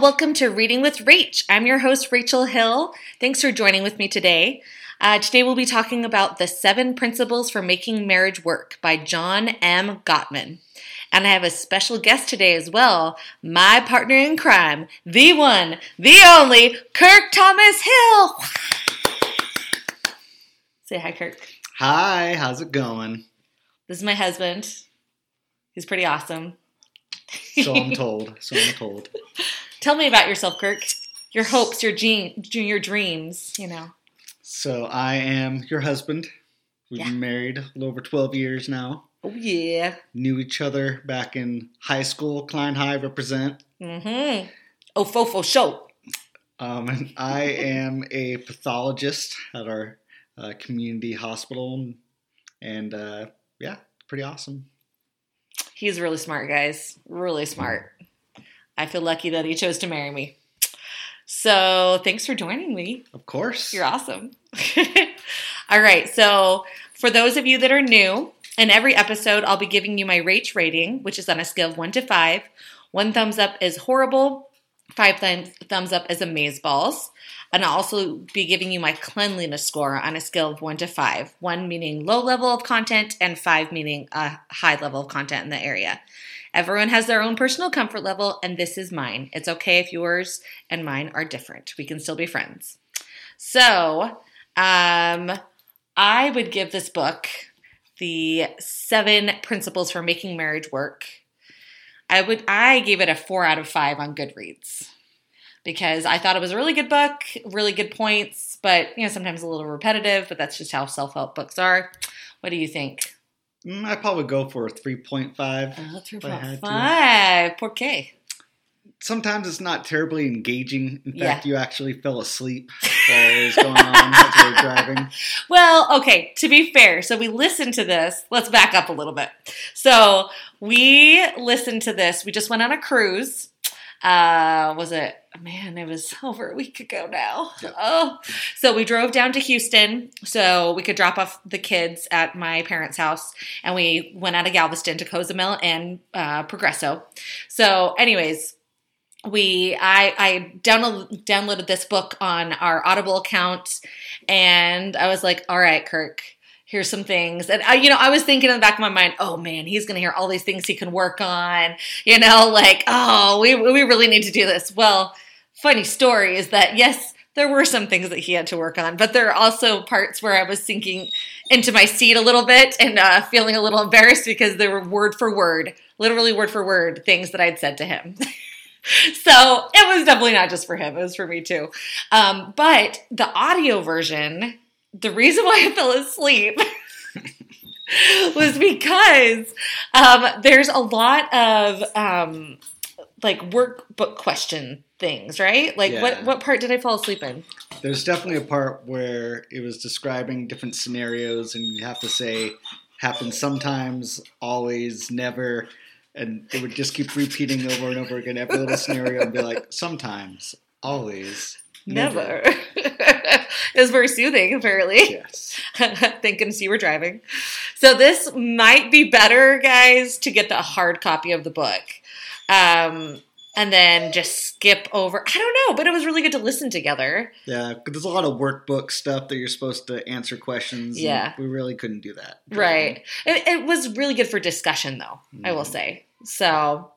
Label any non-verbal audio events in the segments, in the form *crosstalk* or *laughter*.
Welcome to Reading with Rach. I'm your host, Rachel Hill. Thanks for joining with me today. Uh, today, we'll be talking about The Seven Principles for Making Marriage Work by John M. Gottman. And I have a special guest today as well my partner in crime, the one, the only, Kirk Thomas Hill. Say hi, Kirk. Hi, how's it going? This is my husband. He's pretty awesome. So I'm *laughs* told. So I'm told. Tell me about yourself, Kirk. Your hopes, your gene, your dreams. You know. So I am your husband. We've Yeah. been married a little over 12 years now. Oh yeah. Knew each other back in high school. Klein High represent. Mm-hmm. Oh, fofo show. Um, and I am a pathologist at our uh, community hospital. And uh, yeah, pretty awesome. He's really smart, guys. Really smart. I feel lucky that he chose to marry me. So thanks for joining me. Of course. You're awesome. *laughs* All right. So, for those of you that are new, in every episode, I'll be giving you my Rach rating, which is on a scale of one to five. One thumbs up is horrible, five th- thumbs up is amazeballs. And I'll also be giving you my cleanliness score on a scale of one to five. One meaning low level of content, and five meaning a high level of content in the area. Everyone has their own personal comfort level, and this is mine. It's okay if yours and mine are different. We can still be friends. So, um, I would give this book the seven principles for making marriage work. I would I gave it a four out of five on Goodreads because I thought it was a really good book, really good points, but you know sometimes a little repetitive. But that's just how self help books are. What do you think? Mm, I'd probably go for a 3.5. Uh, If I had to. five. Por qué? Sometimes it's not terribly engaging. In Yeah. fact, you actually fell asleep *laughs* going on as we were driving. *laughs* Well, okay, to be fair, so we listened to this. Let's back up a little bit. So we listened to this. We just went on a cruise. Uh, was it, man, it was *laughs* over a week ago now. Yep. Oh, so we drove down to Houston so we could drop off the kids at my parents' house. And we went out of Galveston to Cozumel and uh, Progreso. So, anyways, we I I download, downloaded this book on our Audible account, and I was like, "All right, Kirk, here's some things." And I, you know, I was thinking in the back of my mind, "Oh man, he's gonna hear all these things he can work on." You know, *laughs* like, "Oh, we we really need to do this." Well, funny story is that yes. There were some things that he had to work on, but there are also parts where I was sinking into my seat a little bit and uh, feeling a little *laughs* embarrassed because there were word for word, literally word for word, things that I'd said to him. *laughs* *laughs* so it was definitely not just for him, it was for me too. Um, but the audio version, the reason why I *laughs* fell asleep *laughs* was because um, there's a lot of um, like workbook question things, right? Like what what part did I fall asleep in? There's definitely a part where it was describing different scenarios, and you have to say happens sometimes, always, never, and it would just keep repeating over and over again every little scenario, and be like sometimes, always, Never. *laughs* it was very soothing, apparently. Yes. *laughs* Thank goodness you were driving. So this might be better, guys, to get the hard copy of the book. Um, and then just skip over. I don't know, but it was really good to listen together. Yeah, there's a lot of workbook stuff that you're supposed to answer questions. and Yeah. we really couldn't do that. Right. It, it was really good for discussion, though, I will Mhm. say. So,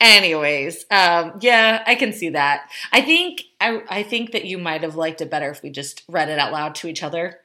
anyways, um, yeah, I can see that. I think I, I think that you might have liked it better if we just read it out loud to each other.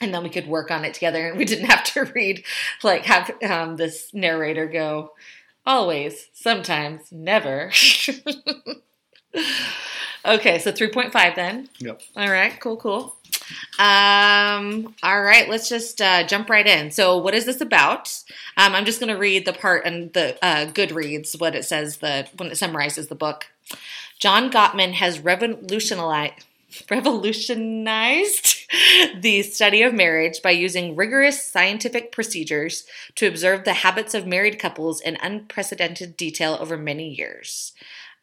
And then we could work on it together, and we didn't have to *laughs* read, like, have um, this narrator go, always, sometimes, never. *laughs* okay, so 3.5 then. Yep. All right, cool, cool. Um, all right, let's just uh, jump right in. So, what is this about? Um, I'm just going to read the part and the uh, Goodreads what it says the when it summarizes the book. John Gottman has revolutionized revolutionized *laughs* the study of marriage by using rigorous scientific procedures to observe the habits of married couples in unprecedented detail over many years.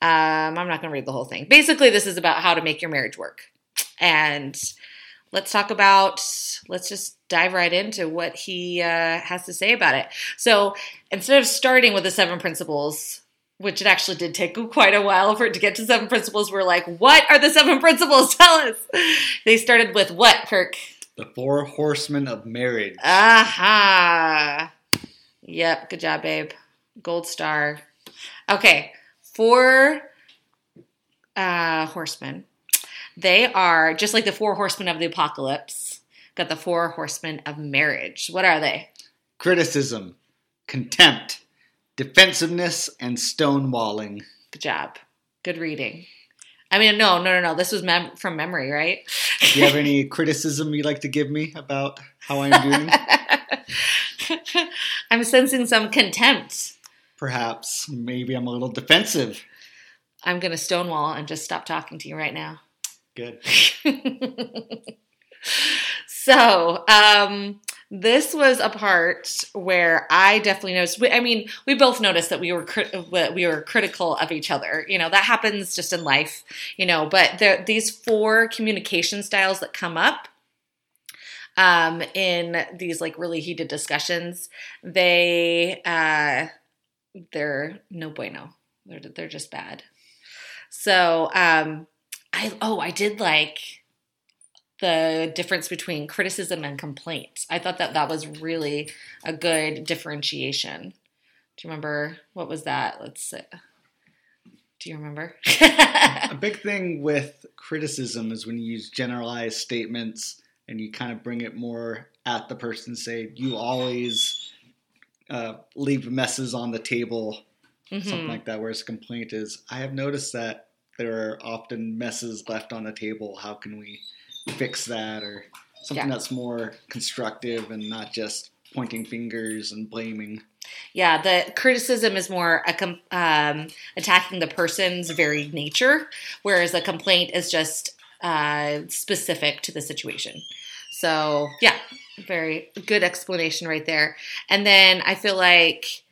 Um, I'm not going to read the whole thing. Basically, this is about how to make your marriage work. And let's talk about, let's just dive right into what he uh, has to say about it. So instead of starting with the seven principles, which it actually did take *laughs* quite a while for it to get to seven principles. We're like, what are the seven *laughs* principles? Tell us. They started with what, Kirk? The four horsemen of marriage. Aha. Yep. Good job, babe. Gold star. Okay. Four uh, horsemen. They are just like the four horsemen of the apocalypse. Got the four horsemen of marriage. What are they? Criticism, contempt, defensiveness, and stonewalling. Good job. Good reading. I mean, no, no, no, no. This was mem- from memory, right? Do you have any *laughs* criticism you'd like to give me about how I'm doing? *laughs* I'm sensing some contempt. Perhaps. Maybe I'm a little defensive. I'm going to stonewall and just stop talking to you right now. Good. *laughs* so, um, this was a part where I definitely noticed. I mean, we both noticed that we were crit- we were critical of each other. You know, that happens just in life. You know, but these four communication styles that come up um, in these like really heated discussions, they uh, they're no bueno. They're they're just bad. So, um, I oh, I did like the difference between criticism and complaint. I thought that that was really a good differentiation. Do you remember what was that? Let's see. Do you remember? a big thing with criticism is when you use generalized statements and you kind of bring it more at the person. Say you always uh, leave messes on the table, mm-hmm. something like that. Whereas complaint is, I have noticed that there are often messes left on the table. How can we fix that or something yeah. that's more constructive and not just pointing fingers and blaming. Yeah, the criticism is more um, attacking the person's very nature, whereas a complaint is just uh, specific to the situation. So, yeah, very good explanation right there. And then I feel like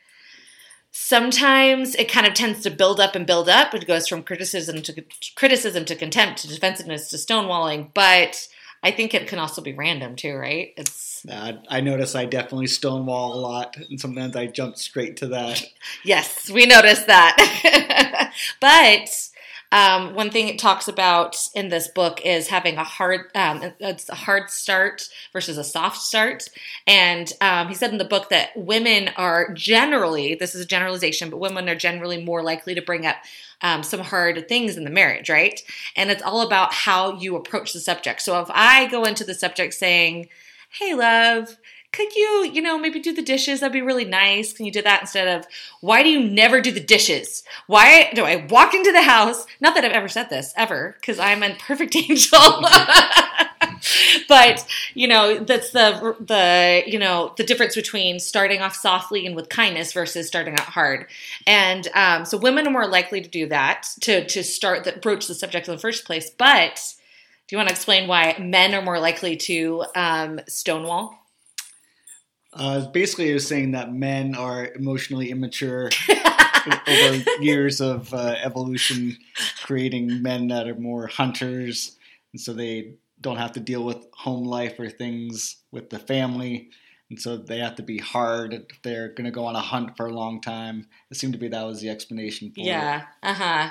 sometimes it kind of tends to build up and build up. It goes from criticism to criticism to contempt to defensiveness to stonewalling. But I think it can also be random too, right? It's. Uh, I notice I definitely stonewall a lot, and sometimes I jump straight to that. *laughs* yes, we notice that. *laughs* but um, one thing it talks about in this book is having a hard, um, it's a hard start versus a soft start. And um, he said in the book that women are generally, this is a generalization, but women are generally more likely to bring up um, some hard things in the marriage, right? And it's all about how you approach the subject. So if I go into the subject saying, "Hey, love," could you, you know, maybe do the dishes? That'd be really nice. Can you do that instead of, why do you never do the dishes? Why do I walk into the house? Not that I've ever said this, ever, because I'm a perfect *laughs* angel. *laughs* but you know that's the the you know the difference between starting off softly and with kindness versus starting out hard and um, so women are more likely to do that to to start the broach the subject in the first place but do you want to explain why men are more likely to um, stonewall uh, basically, it was saying that men are emotionally immature *laughs* over years of uh, evolution, creating men that are more hunters, and so they don't have to deal with home life or things with the family, and so they have to be hard if they're going to go on a hunt for a long time. It seemed to be that was the explanation for yeah, it. Yeah, uh huh,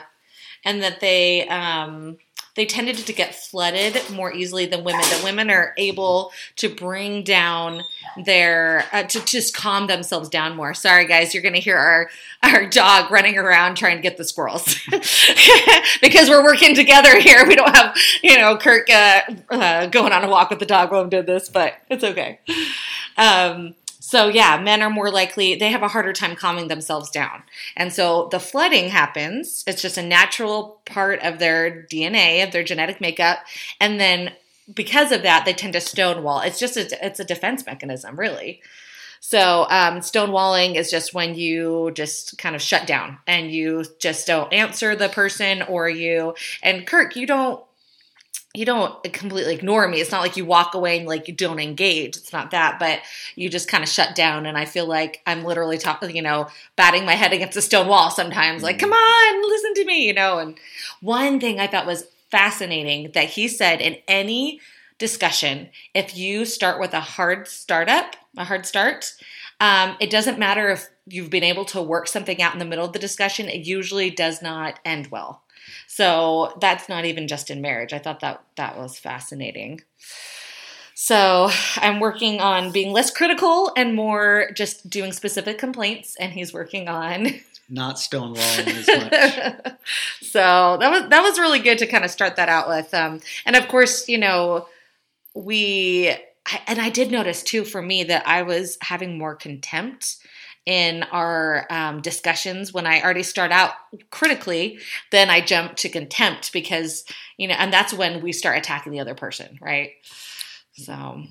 and that they um, they tended to get flooded more easily than women. That women are able to bring down their uh, to just calm themselves down more. Sorry, guys, you're going to hear our our dog running around trying to get the squirrels *laughs* because we're working together here. We don't have you know Kirk uh, uh, going on a walk with the dog while I'm doing this, but it's okay. Um, so yeah, men are more likely, they have a harder time calming themselves down. And so the flooding happens. It's just a natural part of their DNA, of their genetic makeup. And then because of that, they tend to stonewall. It's just a, it's a defense mechanism, really. So um, stonewalling is just when you just kind of shut down and you just don't answer the person or you and Kirk, you don't you don't completely ignore me. It's not like you walk away and like you don't engage. It's not that, but you just kind of shut down. And I feel like I'm literally talking, you know, batting my head against a stone wall sometimes, like, come on, listen to me, you know. And one thing I thought was fascinating that he said in any discussion, if you start with a hard startup, a hard start, Um, it doesn't matter if you've been able to work something out in the middle of the discussion, it usually does not end well. So that's not even just in marriage. I thought that that was fascinating. So I'm working on being less critical and more just doing specific complaints, and he's working on *laughs* Not stonewalling as much. *laughs* so that was that was really good to kind of start that out with. Um, and of course, you know, we I, and I did notice too for me that I was having more contempt in our um, discussions when I already start out critically, then I jump to contempt because you know, and that's when we start attacking the other person, right? So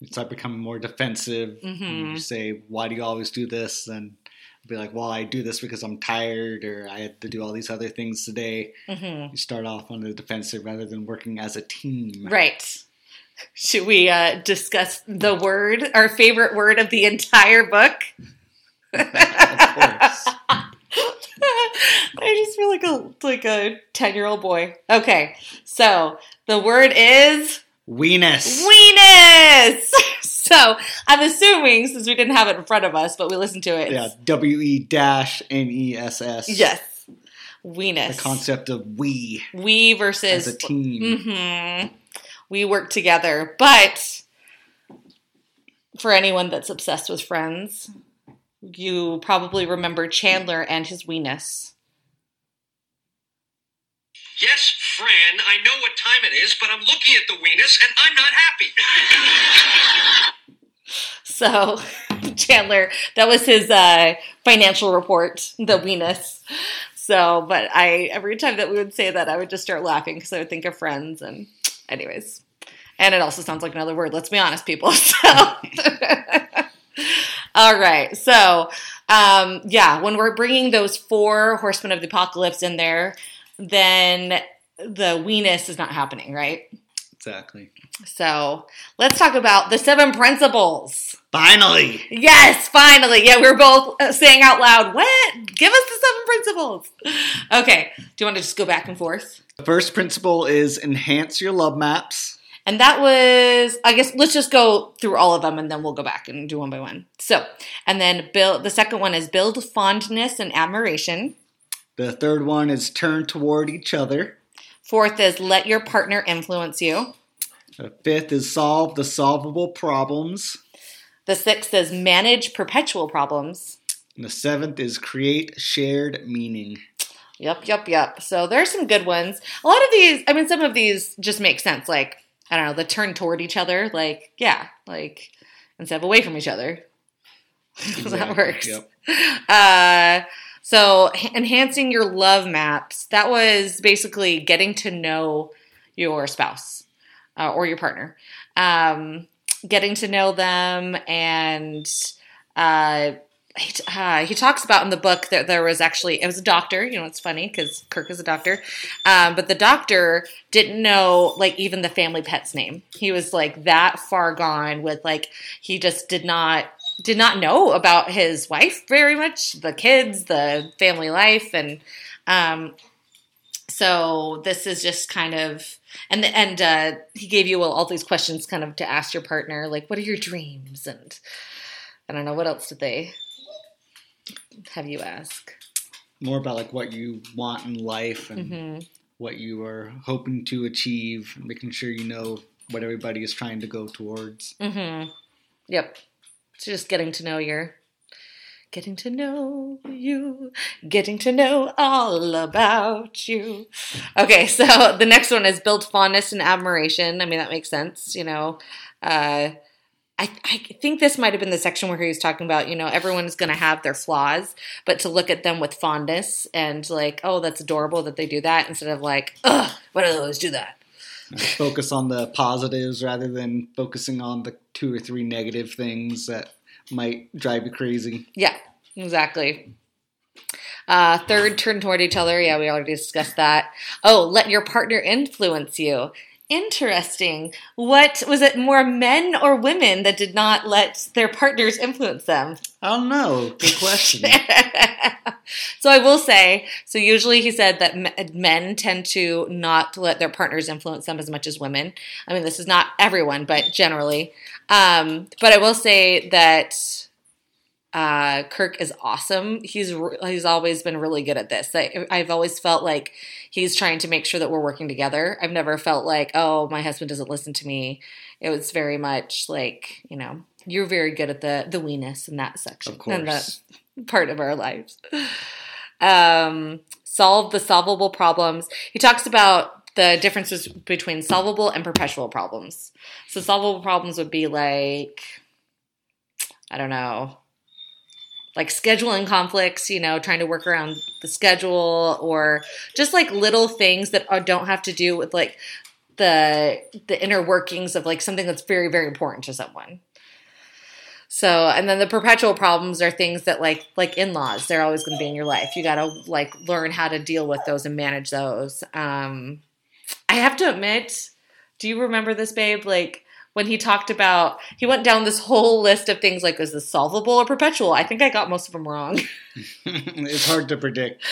You start becoming more defensive. Mhm. You say, "Why do you always do this?" And be like, "Well, I do this because I'm tired, or I had to do all these other things today." mhm. You start off on the defensive rather than working as a team. right. Should we uh, discuss the word, our favorite word of the entire book? Of course. *laughs* I just feel like a like a ten year old boy. Okay, so the word is Weenus. weenus. *laughs* So I'm assuming since we didn't have it in front of us, but we listened to it. Yeah, W E dash N E S S. Yes. Weenus. The concept of we we versus as a team. hmm We work together, but for anyone that's obsessed with Friends, you probably remember Chandler and his weenus. Yes, Fran, I know what time it is, but I'm looking at the weenus and I'm not happy. *laughs* So *laughs* Chandler, that was his uh, financial report, the weenus. So, but I every time that we would say that, I would just start laughing because I would think of friends. And, anyways, and it also sounds like another word. Let's be honest, people. *laughs* So, all right. So, um, yeah, when we're bringing those four horsemen of the apocalypse in there, then the weenus is not happening, right? Exactly. So, let's talk about the seven principles. Finally, Yes, finally. Yeah, we are both uh, saying out loud, "What? Give us the seven principles." Okay. Do you want to just go back and forth? the first principle is enhance your love maps. And that was, I guess, let's just go through all of them, and then we'll go back and do one by one. So, and then build. The second one is build fondness and admiration. The third one is turn toward each other. Fourth is let your partner influence you. The fifth is solve the solvable problems. The sixth is manage perpetual problems. And the seventh is create shared meaning. Yep, yep, yep. So there's some good ones. A lot of these, I mean, some of these just make sense. Like, I don't know, the turn toward each other. Like, yeah, like instead of away from each other. *laughs* that works. yep. Uh, so enhancing your love maps. That was basically getting to know your spouse uh, or your partner. Um, getting to know them and uh, he, uh, he talks about in the book that there was actually it was a doctor you know it's funny because kirk is a doctor um, but the doctor didn't know like even the family pet's name. He was like that far gone with like he just did not did not know about his wife very much the kids the family life and um, so this is just kind of and and uh, he gave you all, all these questions kind of to ask your partner like what are your dreams? and i don't know what else did they have you ask? More about like what you want in life and hmm what you are hoping to achieve, making sure you know what everybody is trying to go towards. Mm-hmm. yep. So just getting to know your getting to know you getting to know all about you. Okay so *laughs* the next one is build fondness and admiration. I mean that makes sense you know. Uh I, I think this might have been the section where he was talking about, you know, everyone's going to have their flaws, but to look at them with fondness and like, oh, that's adorable that they do that instead of like, ugh, why do they always do that? *laughs* Focus on the positives rather than focusing on the two or three negative things that might drive you crazy. Yeah, exactly. Uh, third, turn toward each other. Yeah, we already discussed that. Oh, let your partner influence you. Interesting. What was it more men or women that did not let their partners influence them? I don't know. Good question. *laughs* so I will say, so usually he said that men tend to not let their partners influence them as much as women. I mean, this is not everyone, but generally. Um, but I will say that Uh, Kirk is awesome. He's re- he's always been really good at this. I, I've always felt like he's trying to make sure that we're working together. I've never felt like, oh, my husband doesn't listen to me. It was very much like, you know, you're very good at the the weeness in that section, Of and that part of our lives. Um, solve the solvable problems. He talks about the differences between solvable and perpetual problems. So solvable problems would be like, I don't know, like scheduling conflicts, you know, trying to work around the schedule or just like little things that don't have to do with like the the inner workings of like something that's very very important to someone. So, and then the perpetual problems are things that like like in-laws, they're always going to be in your life. You got to like learn how to deal with those and manage those. Um I have to admit, do you remember this babe like when he talked about he went down this whole list of things like is this solvable or perpetual? I think I got most of them wrong. *laughs* it's hard to predict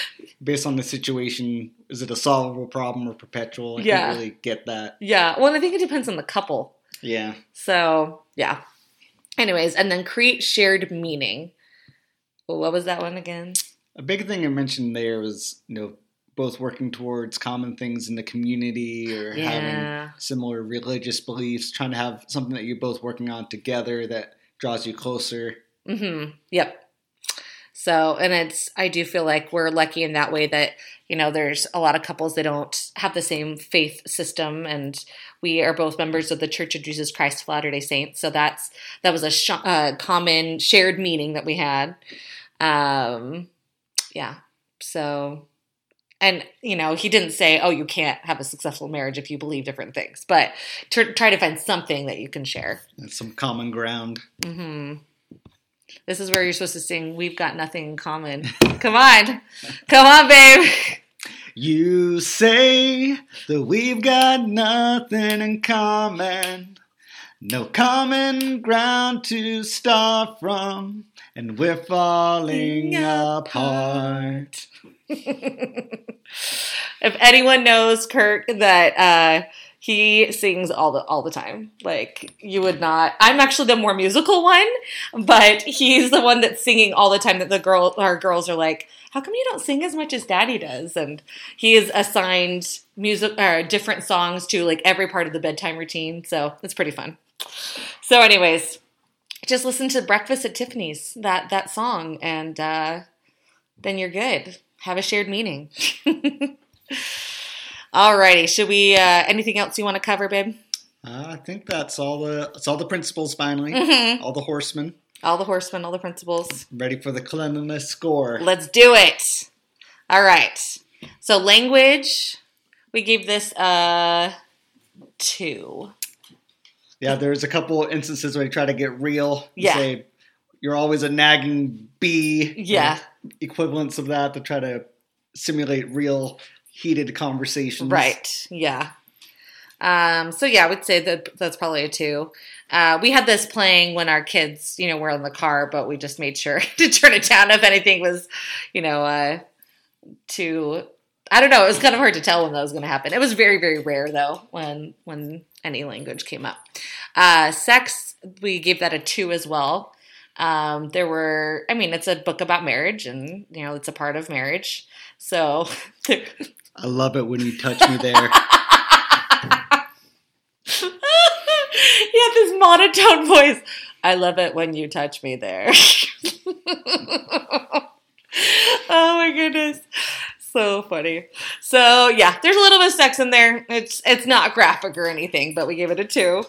based on the situation. Is it a solvable problem or perpetual? I Yeah. can't really get that. yeah, well, I think it depends on the couple. Yeah. So, yeah. Anyways, and then create shared meaning. What was that one again? A big thing I mentioned there was, you know, both working towards common things in the community or Yeah. having similar religious beliefs, trying to have something that you're both working on together that draws you closer. Mm-hmm. Yep. So, and it's, I do feel like we're lucky in that way that, you know, there's a lot of couples that don't have the same faith system. And we are both members of the Church of Jesus Christ of Latter day Saints. So that's, that was a sh- uh, common shared meaning that we had. Um, yeah. So, and, you know, he didn't say, oh, you can't have a successful marriage if you believe different things, but tr- try to find something that you can share. and some common ground. hmm This is where you're supposed to sing "We've Got Nothing in Common." *laughs* Come on, come on, babe. You say that we've got nothing in common, no common ground to start from, and we're falling apart. If anyone knows Kirk, that uh, he sings all the all the time. Like you would not. I'm actually the more musical one, but he's the one that's singing all the time. That the girl, our girls are like, "How come you don't sing as much as Daddy does?" And he is assigned music or different songs to like every part of the bedtime routine. So it's pretty fun. So, anyways, just listen to Breakfast at Tiffany's that that song, and uh, then you're good. Have a shared meaning. *laughs* Alrighty, should we? Uh, anything else you want to cover, babe? Uh, I think that's all the that's all the principles finally. Mhm. All the horsemen All the horsemen, all the principles. ready for the cleanliness score. Let's do it. All right. So language, we gave this a two. Yeah, there's a couple instances where you try to get real. You Yeah. Say you're always a nagging bee. Yeah. Equivalents of that to try to simulate real heated conversations. Right. Yeah. Um, so yeah, I would say that that's probably a two. Uh, we had this playing when our kids, you know, were in the car, but we just made sure *laughs* to turn it down if anything was, you know, uh, too. I don't know. It was kind of hard to tell when that was going to happen. It was very, very rare though when when any language came up. Uh, sex, we gave that a two as well. Um, there were, I mean, it's a book about marriage, and you know, it's a part of marriage. So *laughs* I love it when you touch me there. *laughs* you have this monotone voice. I love it when you touch me there. *laughs* oh my goodness. So funny. So yeah, there's a little bit of sex in there. It's it's not graphic or anything, but we gave it a two.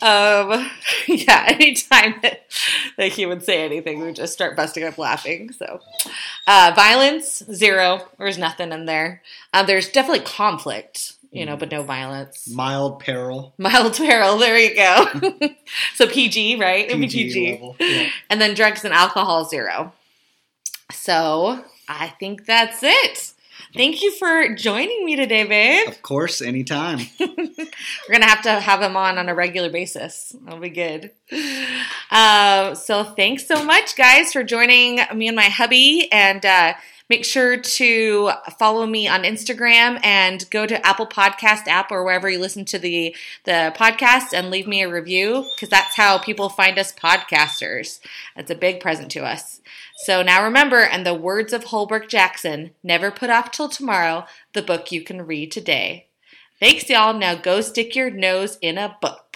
Um, *laughs* yeah, anytime that, that he would say anything, we would just start busting up laughing. So uh, violence zero. There's nothing in there. Uh, there's definitely conflict, you know, but no violence. Mild peril. Mild peril. There you go. *laughs* so PG, right? PG. level. Yeah. And then drugs and alcohol zero. So I think that's it. Thank you for joining me today, babe. Of course, anytime. *laughs* We're gonna have to have him on on a regular basis. That'll be good. Uh, so thanks so much, guys, for joining me and my hubby. And uh, Make sure to follow me on Instagram and go to Apple Podcast app or wherever you listen to the the podcast and leave me a review because that's how people find us podcasters. It's a big present to us. So now remember, and the words of Holbrook Jackson, never put off till tomorrow the book you can read today. Thanks, y'all. Now go stick your nose in a book.